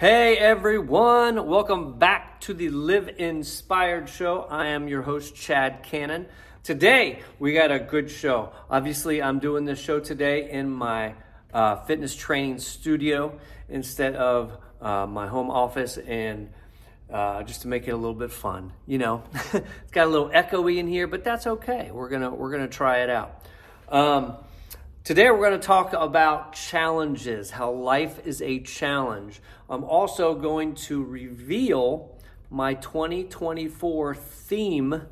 Hey everyone, welcome back to the Live Inspired Show. I am your host, Chad Cannon. Today, we got a good show. Obviously, I'm doing this show today in my uh, fitness training studio instead of uh, my home office and uh, just to make it a little bit fun. You know, it's got a little echoey in here, but that's okay. We're gonna we're gonna try it out. Um, Today, we're going to talk about challenges, how life is a challenge. I'm also going to reveal my 2024 theme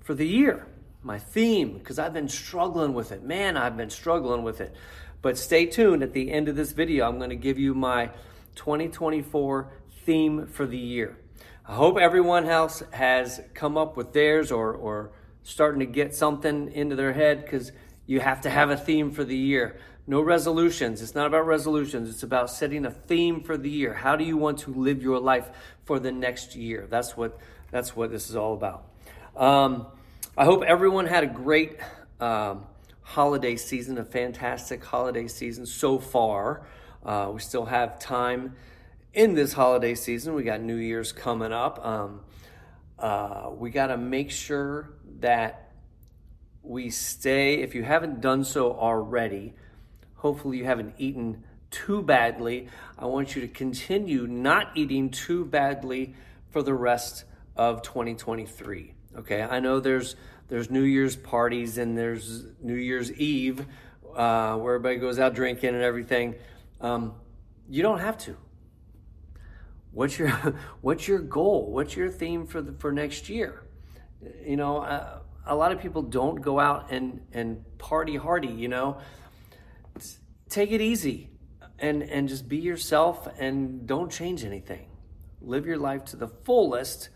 for the year. My theme, because I've been struggling with it. Man, I've been struggling with it. But stay tuned. At the end of this video, I'm going to give you my 2024 theme for the year. I hope everyone else has come up with theirs or, or starting to get something into their head because you have to have a theme for the year. No resolutions. It's not about resolutions. It's about setting a theme for the year. How do you want to live your life for the next year? That's what that's what this is all about. Um, I hope everyone had a great um, holiday season, a fantastic holiday season so far. Uh, we still have time in this holiday season. We got New Year's coming up. Um, uh, we got to make sure that we stay, if you haven't done so already, hopefully you haven't eaten too badly. I want you to continue not eating too badly for the rest of 2023. Okay, I know there's there's New Year's parties and there's New Year's Eve uh, where everybody goes out drinking and everything. Um, you don't have to. What's your what's your goal? What's your theme for the for next year? You know, uh, a lot of people don't go out and, and party hardy, you know. Take it easy and, and just be yourself and don't change anything. Live your life to the fullest.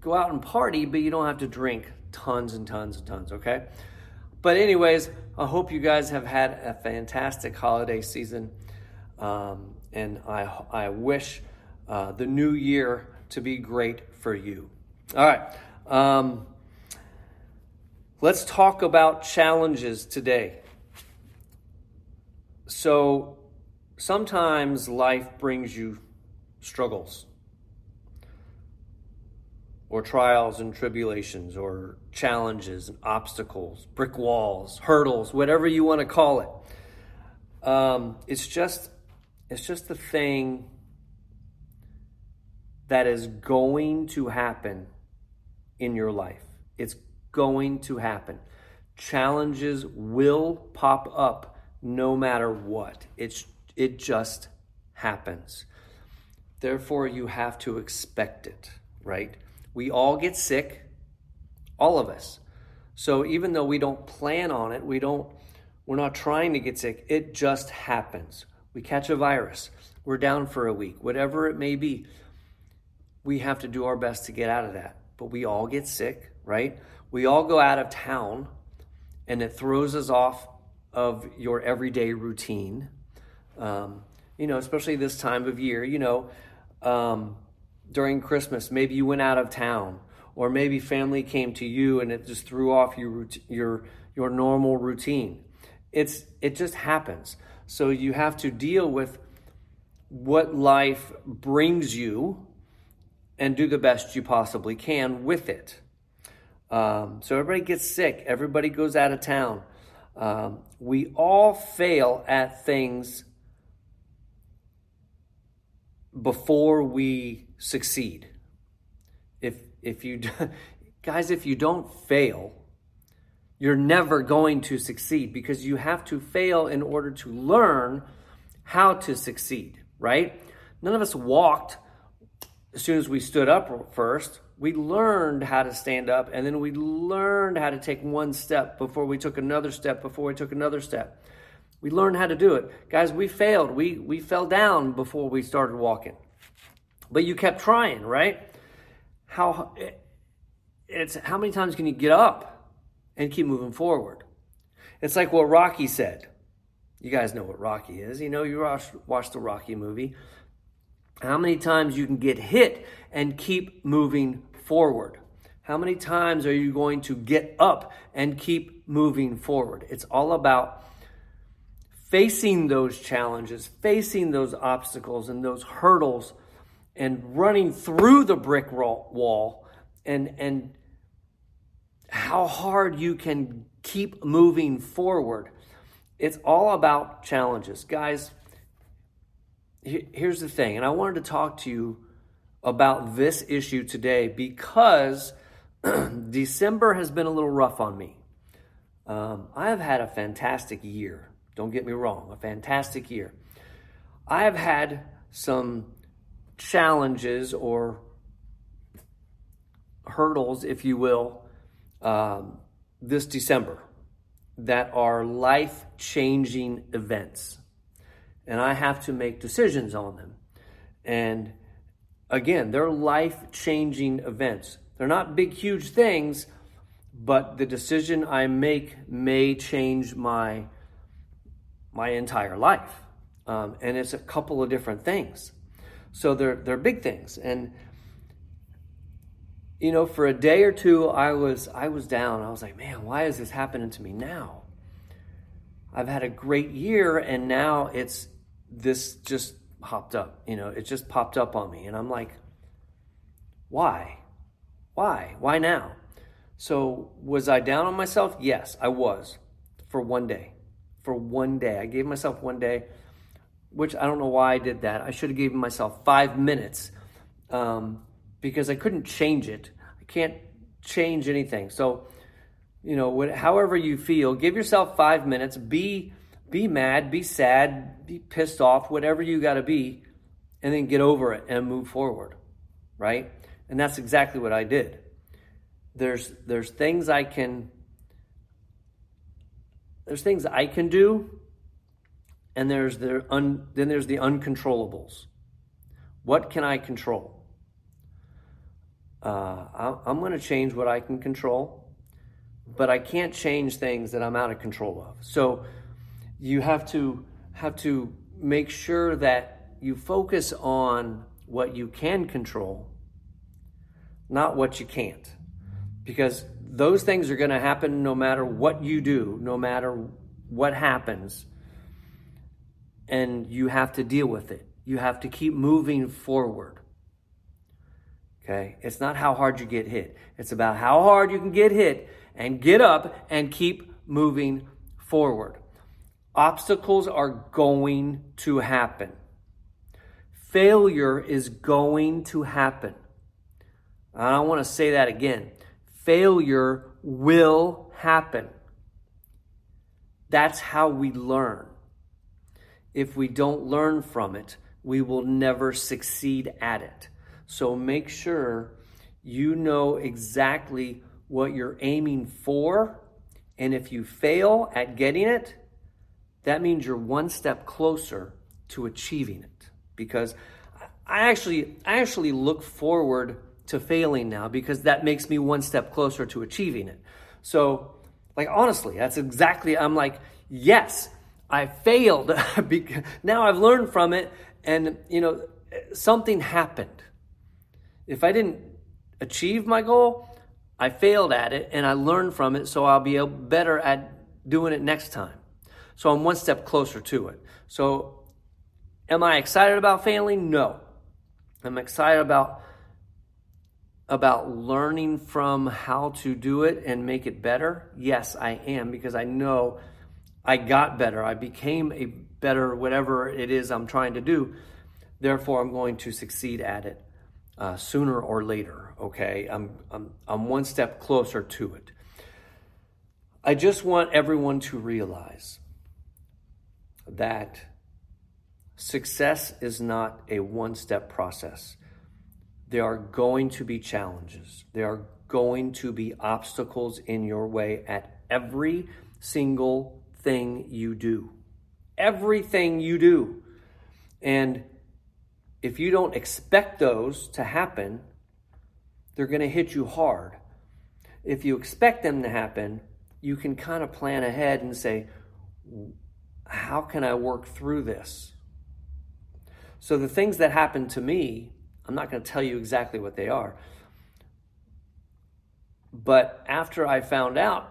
Go out and party, but you don't have to drink tons and tons and tons, okay? But, anyways, I hope you guys have had a fantastic holiday season. Um, and I, I wish uh, the new year to be great for you. All right. Um, Let's talk about challenges today. So, sometimes life brings you struggles, or trials and tribulations, or challenges and obstacles, brick walls, hurdles, whatever you want to call it. Um, it's just, it's just the thing that is going to happen in your life. It's going to happen. Challenges will pop up no matter what. It's it just happens. Therefore, you have to expect it, right? We all get sick, all of us. So even though we don't plan on it, we don't we're not trying to get sick, it just happens. We catch a virus, we're down for a week, whatever it may be. We have to do our best to get out of that. But we all get sick, right? We all go out of town and it throws us off of your everyday routine. Um, you know, especially this time of year, you know, um, during Christmas, maybe you went out of town or maybe family came to you and it just threw off your, your, your normal routine. It's, it just happens. So you have to deal with what life brings you and do the best you possibly can with it. Um, so everybody gets sick, everybody goes out of town. Um, we all fail at things before we succeed. If if you guys, if you don't fail, you're never going to succeed because you have to fail in order to learn how to succeed, right? None of us walked as soon as we stood up first we learned how to stand up and then we learned how to take one step before we took another step before we took another step. We learned how to do it. Guys we failed. We we fell down before we started walking. But you kept trying right? How it's how many times can you get up and keep moving forward? It's like what rocky said. You guys know what rocky is. You know you watched, watched the rocky movie. How many times you can get hit and keep moving forward? How many times are you going to get up and keep moving forward? It's all about facing those challenges, facing those obstacles and those hurdles and running through the brick wall and and how hard you can keep moving forward. It's all about challenges. Guys, here's the thing, and I wanted to talk to you about this issue today because December has been a little rough on me. Um, I have had a fantastic year. Don't get me wrong, a fantastic year. I have had some challenges or hurdles, if you will, um, this December that are life changing events. And I have to make decisions on them. And again, they're life changing events. They're not big, huge things, but the decision I make may change my my entire life. Um, and it's a couple of different things. So they're they're big things. And you know, for a day or two, I was I was down. I was like, man, why is this happening to me now? I've had a great year, and now it's this just popped up. You know, it just popped up on me, and I'm like, why? Why? Why now? So, was I down on myself? Yes, I was for one day. For one day. I gave myself one day, which I don't know why I did that. I should have given myself five minutes um, because I couldn't change it. I can't change anything. So, you know, however you feel, give yourself five minutes. Be be mad, be sad, be pissed off, whatever you got to be, and then get over it and move forward, right? And that's exactly what I did. There's there's things I can there's things I can do, and there's the un, then there's the uncontrollables. What can I control? Uh, I'm going to change what I can control, but I can't change things that I'm out of control of. So you have to have to make sure that you focus on what you can control not what you can't. Because those things are going to happen no matter what you do, no matter what happens. And you have to deal with it. You have to keep moving forward. Okay? It's not how hard you get hit, it's about how hard you can get hit and get up and keep moving forward. Obstacles are going to happen. Failure is going to happen. I don't want to say that again. Failure will happen. That's how we learn. If we don't learn from it, we will never succeed at it. So make sure you know exactly what you're aiming for. And if you fail at getting it, that means you're one step closer to achieving it. Because I actually, I actually look forward to failing now because that makes me one step closer to achieving it. So, like, honestly, that's exactly, I'm like, yes, I failed. now I've learned from it, and, you know, something happened. If I didn't achieve my goal, I failed at it and I learned from it, so I'll be better at doing it next time. So I'm one step closer to it. So, am I excited about failing? No. I'm excited about about learning from how to do it and make it better? Yes, I am because I know I got better. I became a better whatever it is I'm trying to do. Therefore, I'm going to succeed at it uh, sooner or later. Okay, I'm, I'm I'm one step closer to it. I just want everyone to realize that success is not a one step process. There are going to be challenges. There are going to be obstacles in your way at every single thing you do. Everything you do. And if you don't expect those to happen, they're going to hit you hard. If you expect them to happen, you can kind of plan ahead and say, how can I work through this? So the things that happened to me I'm not going to tell you exactly what they are. But after I found out,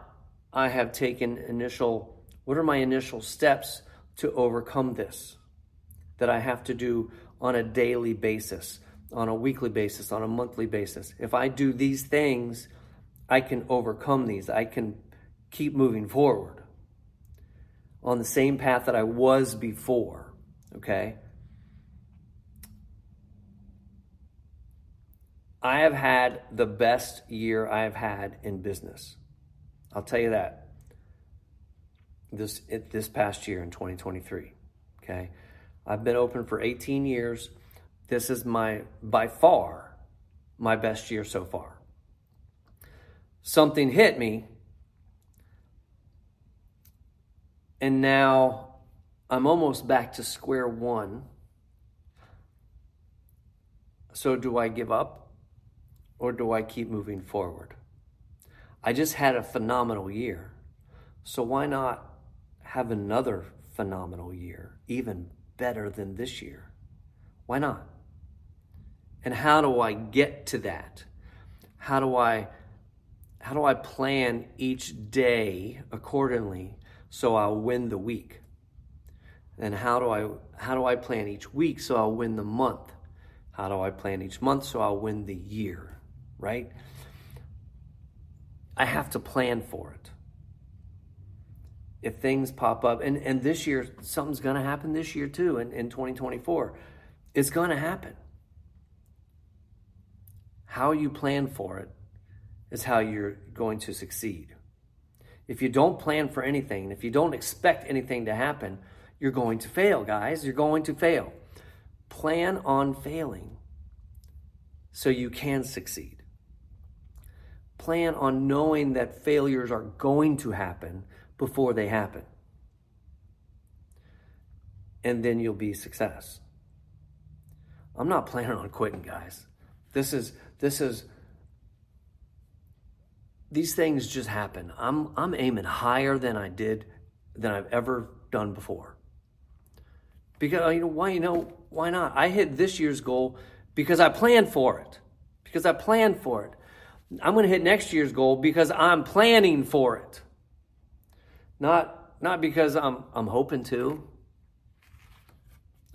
I have taken initial, what are my initial steps to overcome this that I have to do on a daily basis? on a weekly basis, on a monthly basis. If I do these things, I can overcome these. I can keep moving forward on the same path that I was before. Okay? I have had the best year I have had in business. I'll tell you that. This this past year in 2023. Okay? I've been open for 18 years. This is my by far my best year so far. Something hit me and now I'm almost back to square one. So do I give up? or do I keep moving forward? I just had a phenomenal year. So why not have another phenomenal year, even better than this year? Why not? And how do I get to that? How do I how do I plan each day accordingly so I'll win the week? And how do I how do I plan each week so I'll win the month? How do I plan each month so I'll win the year? right? I have to plan for it. If things pop up, and, and this year, something's going to happen this year too, in, in 2024. It's going to happen. How you plan for it is how you're going to succeed. If you don't plan for anything, if you don't expect anything to happen, you're going to fail, guys. You're going to fail. Plan on failing so you can succeed plan on knowing that failures are going to happen before they happen. And then you'll be success. I'm not planning on quitting, guys. This is this is these things just happen. I'm I'm aiming higher than I did than I've ever done before. Because you know why you know why not? I hit this year's goal because I planned for it. Because I planned for it. I'm going to hit next year's goal because I'm planning for it. Not, not because I'm, I'm hoping to.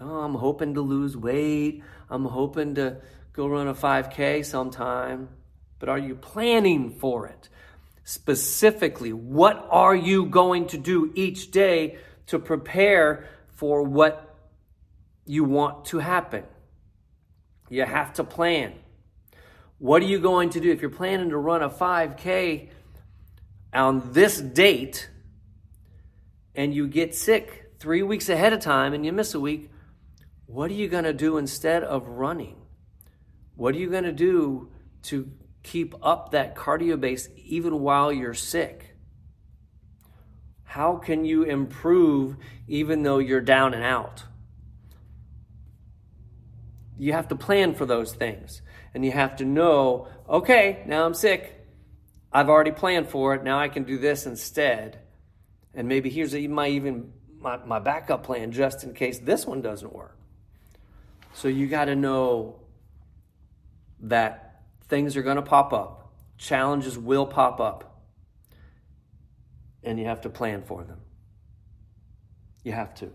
Oh, I'm hoping to lose weight. I'm hoping to go run a 5K sometime. But are you planning for it? Specifically, what are you going to do each day to prepare for what you want to happen? You have to plan. What are you going to do if you're planning to run a 5K on this date and you get sick three weeks ahead of time and you miss a week? What are you going to do instead of running? What are you going to do to keep up that cardio base even while you're sick? How can you improve even though you're down and out? You have to plan for those things and you have to know, okay, now I'm sick. I've already planned for it. Now I can do this instead. And maybe here's my even my, my backup plan just in case this one doesn't work. So you got to know that things are going to pop up. Challenges will pop up. And you have to plan for them. You have to.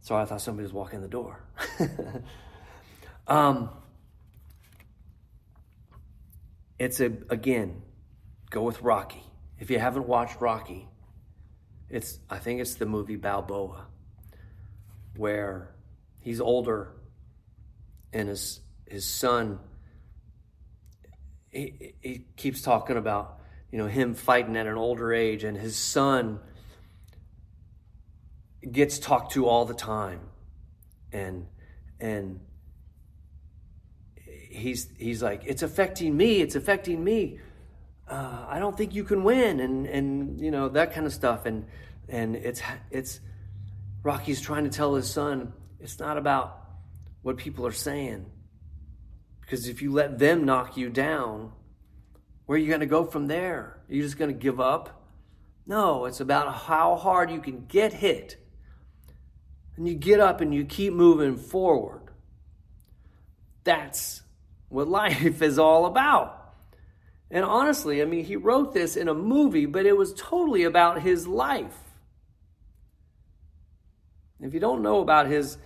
So I thought somebody was walking the door. um, it's a again, go with Rocky. If you haven't watched Rocky, it's I think it's the movie Balboa, where he's older and his his son he, he keeps talking about you know him fighting at an older age and his son gets talked to all the time and and he's he's like, it's affecting me. It's affecting me. Uh, I don't think you can win, and and you know that kind of stuff. And and it's it's Rocky's trying to tell his son it's not about what people are saying, because if you let them knock you down, where are you going to go from there? Are you just going to give up? No, it's about how hard you can get hit. And you get up and you keep moving forward. That's what life is all about. And honestly, I mean, he wrote this in a movie, but it was totally about his life. If you don't know about his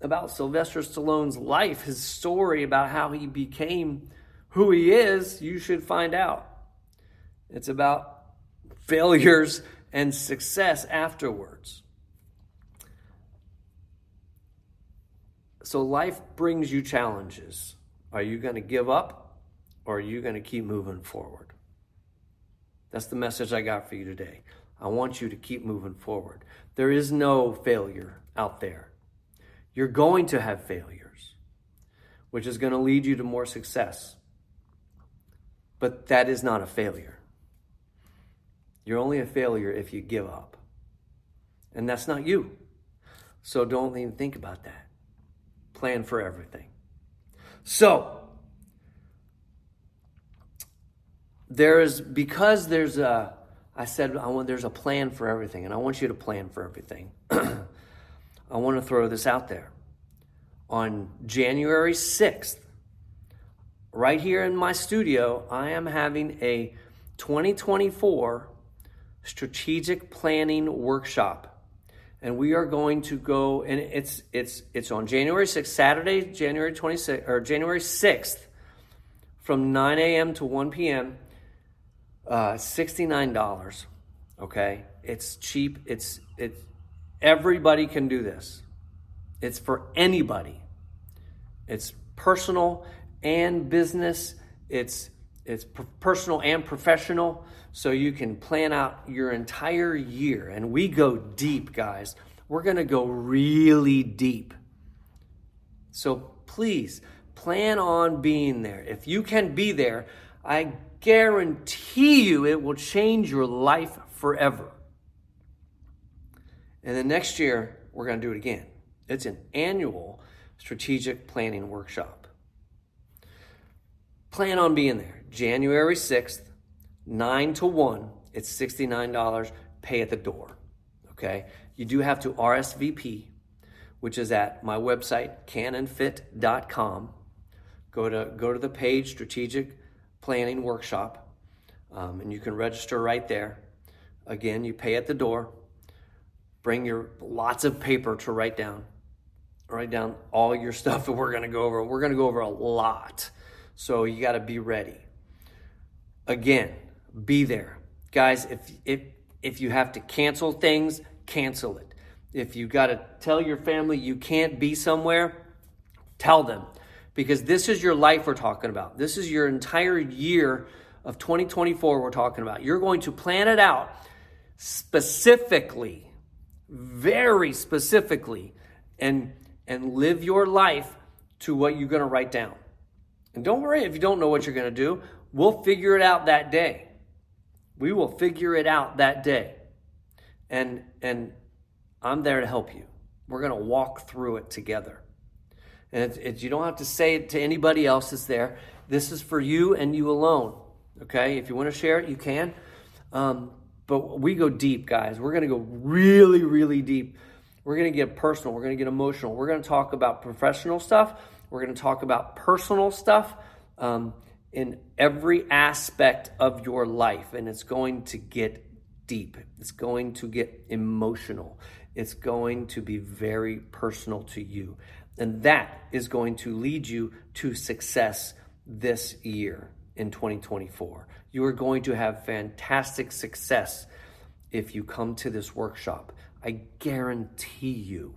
about Sylvester Stallone's life, his story about how he became who he is, you should find out. It's about failures and success afterwards. So life brings you challenges. Are you going to give up or are you going to keep moving forward? That's the message I got for you today. I want you to keep moving forward. There is no failure out there. You're going to have failures, which is going to lead you to more success. But that is not a failure. You're only a failure if you give up. And that's not you. So don't even think about that. Plan for everything. So, there is, because there's a, I said, I want, there's a plan for everything, and I want you to plan for everything. I want to throw this out there. On January 6th, right here in my studio, I am having a 2024 strategic planning workshop. And we are going to go and it's it's it's on January 6th, Saturday, January 26th or January 6th from 9 a.m. to 1 p.m. Uh, $69. Okay? It's cheap. It's it's everybody can do this. It's for anybody. It's personal and business. It's it's personal and professional, so you can plan out your entire year. And we go deep, guys. We're going to go really deep. So please plan on being there. If you can be there, I guarantee you it will change your life forever. And then next year, we're going to do it again. It's an annual strategic planning workshop. Plan on being there. January 6th, 9 to 1. It's $69. Pay at the door. Okay? You do have to RSVP, which is at my website, cannonfit.com. Go to, go to the page, Strategic Planning Workshop, um, and you can register right there. Again, you pay at the door. Bring your lots of paper to write down. Write down all your stuff that we're going to go over. We're going to go over a lot. So you got to be ready. Again, be there. Guys, if, if, if you have to cancel things, cancel it. If you got to tell your family you can't be somewhere, tell them. Because this is your life we're talking about. This is your entire year of 2024 we're talking about. You're going to plan it out specifically, very specifically, and, and live your life to what you're going to write down. And don't worry if you don't know what you're going to do. We'll figure it out that day. We will figure it out that day. And and I'm there to help you. We're going to walk through it together. And it's, it's, you don't have to say it to anybody else that's there. This is for you and you alone. Okay? If you want to share it, you can. Um, but we go deep, guys. We're going to go really, really deep. We're going to get personal. We're going to get emotional. We're going to talk about professional stuff. We're going to talk about personal stuff um, in every aspect of your life, and it's going to get deep. It's going to get emotional. It's going to be very personal to you. And that is going to lead you to success this year in 2024. You are going to have fantastic success if you come to this workshop. I guarantee you.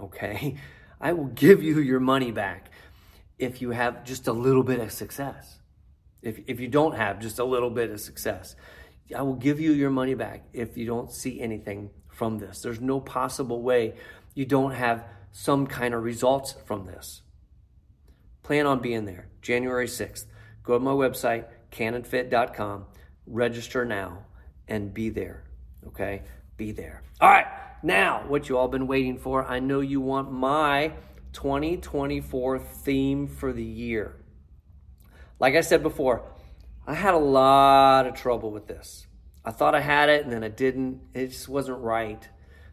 Okay? I will give you your money back if you have just a little bit of success. If, if you don't have just a little bit of success, I will give you your money back if you don't see anything from this. There's no possible way you don't have some kind of results from this. Plan on being there January 6th. Go to my website, cannonfit.com, register now, and be there. Okay? Be there. All right. Now, what you all been waiting for, I know you want my 2024 theme for the year. Like I said before, I had a lot of trouble with this. I thought I had it and then I didn't. It just wasn't right.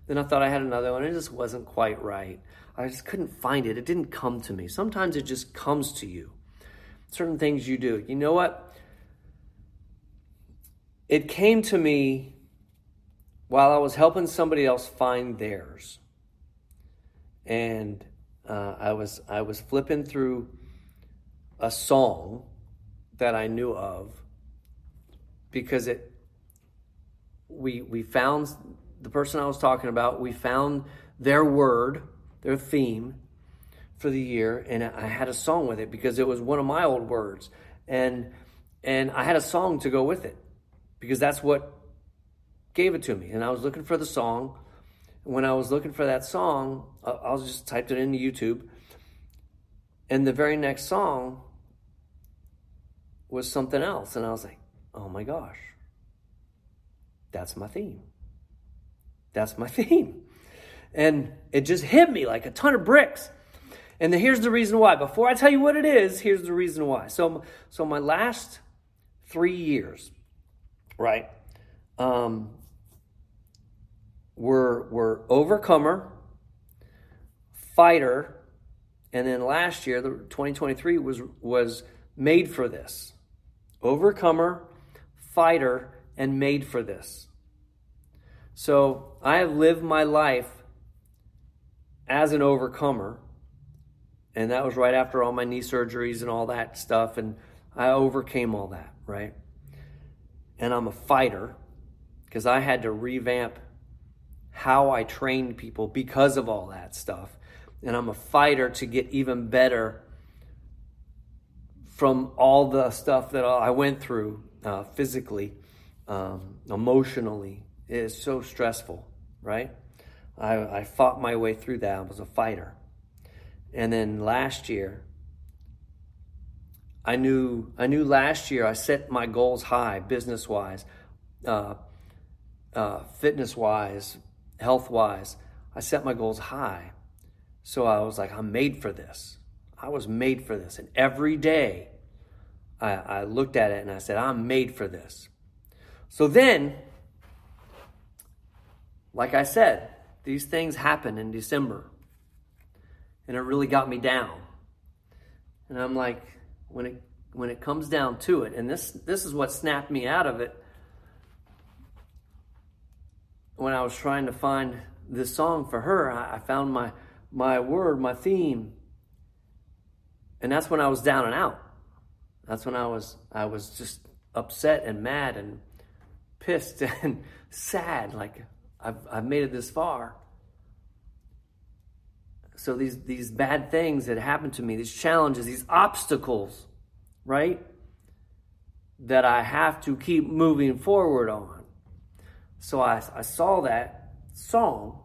Then I thought I had another one. It just wasn't quite right. I just couldn't find it. It didn't come to me. Sometimes it just comes to you. Certain things you do. You know what? It came to me while I was helping somebody else find theirs. and uh, I was I was flipping through a song that I knew of because it we we found the person I was talking about. We found their word, their theme for the year, and I had a song with it because it was one of my old words, and and I had a song to go with it because that's what gave it to me. And I was looking for the song. When I was looking for that song, I was just typed it into YouTube, and the very next song was something else, and I was like, "Oh my gosh, that's my theme." That's my theme. And it just hit me like a ton of bricks. And here's the reason why. Before I tell you what it is, here's the reason why. So, so my last three years, right, um, were were overcomer, fighter, and then last year, the 2023 was was made for this. Overcomer, fighter, and made for this. So I have lived my life as an overcomer. And that was right after all my knee surgeries and all that stuff. And I overcame all that, right? And I'm a fighter because I had to revamp how I trained people because of all that stuff. And I'm a fighter to get even better from all the stuff that I went through uh, physically, um, emotionally, It is so stressful, right? I, I fought my way through that. I was a fighter. And then last year, I knew I knew last year I set my goals high, business wise, uh, uh, fitness wise, health wise. I set my goals high, so I was like, I'm made for this. I was made for this, and every day, I, I looked at it and I said, I'm made for this. So then like I said, these things happened in December. And it really got me down. And I'm like, when it when it comes down to it, and this this is what snapped me out of it when I was trying to find this song for her, I, I found my my word, my theme. And that's when I was down and out. That's when I was I was just upset and mad and pissed and sad like I've, I've made it this far. So these, these bad things that happened to me, these challenges, these obstacles, right? That I have to keep moving forward on. So I, I saw that song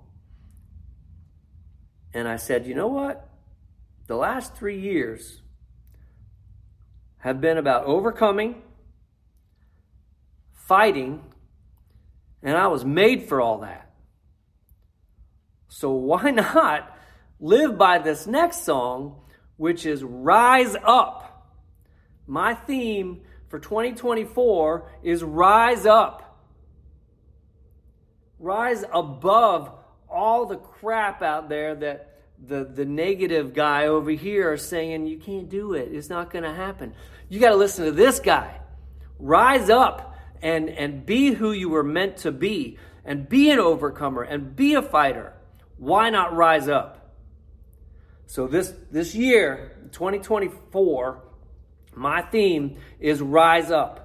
and I said, you know what? The last three years have been about overcoming, fighting, and I was made for all that. So why not live by this next song, which is Rise Up? My theme for 2024 is Rise Up. Rise above all the crap out there that the, the negative guy over here is saying, you can't do it. It's not going to happen. You got to listen to this guy. Rise up and, and be who you were meant to be and be an overcomer and be a fighter. Why not rise up? So this, this year, 2024, my theme is rise up.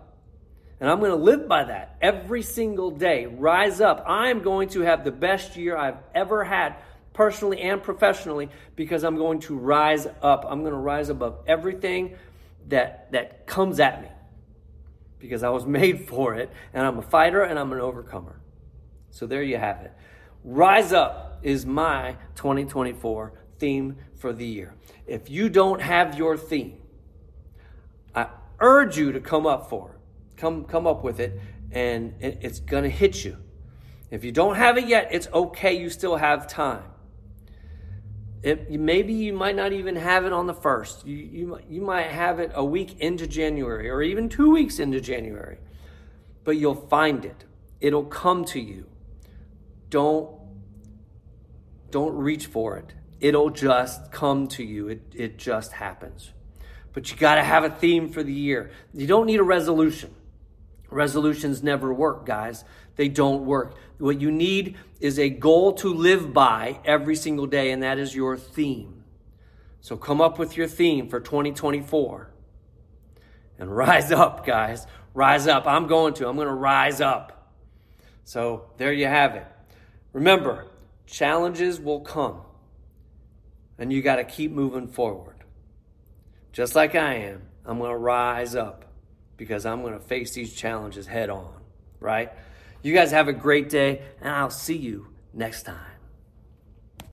And I'm going to live by that every single day. Rise up. I'm going to have the best year I've ever had, personally and professionally, because I'm going to rise up. I'm going to rise above everything that, that comes at me because I was made for it, and I'm a fighter and I'm an overcomer. So there you have it. Rise Up is my 2024 theme for the year. If you don't have your theme, I urge you to come up for it. Come, come up with it, and it, it's going to hit you. If you don't have it yet, it's okay. You still have time. It, maybe you might not even have it on the first. You, you, you might have it a week into January or even two weeks into January, but you'll find it. It'll come to you. Don't, don't reach for it. It'll just come to you. It, it just happens. But you got to have a theme for the year. You don't need a resolution. Resolutions never work, guys. They don't work. What you need is a goal to live by every single day, and that is your theme. So come up with your theme for 2024 and rise up, guys. Rise up. I'm going to. I'm going to rise up. So there you have it. Remember, challenges will come, and you got to keep moving forward. Just like I am, I'm going to rise up because I'm going to face these challenges head on, right? You guys have a great day, and I'll see you next time.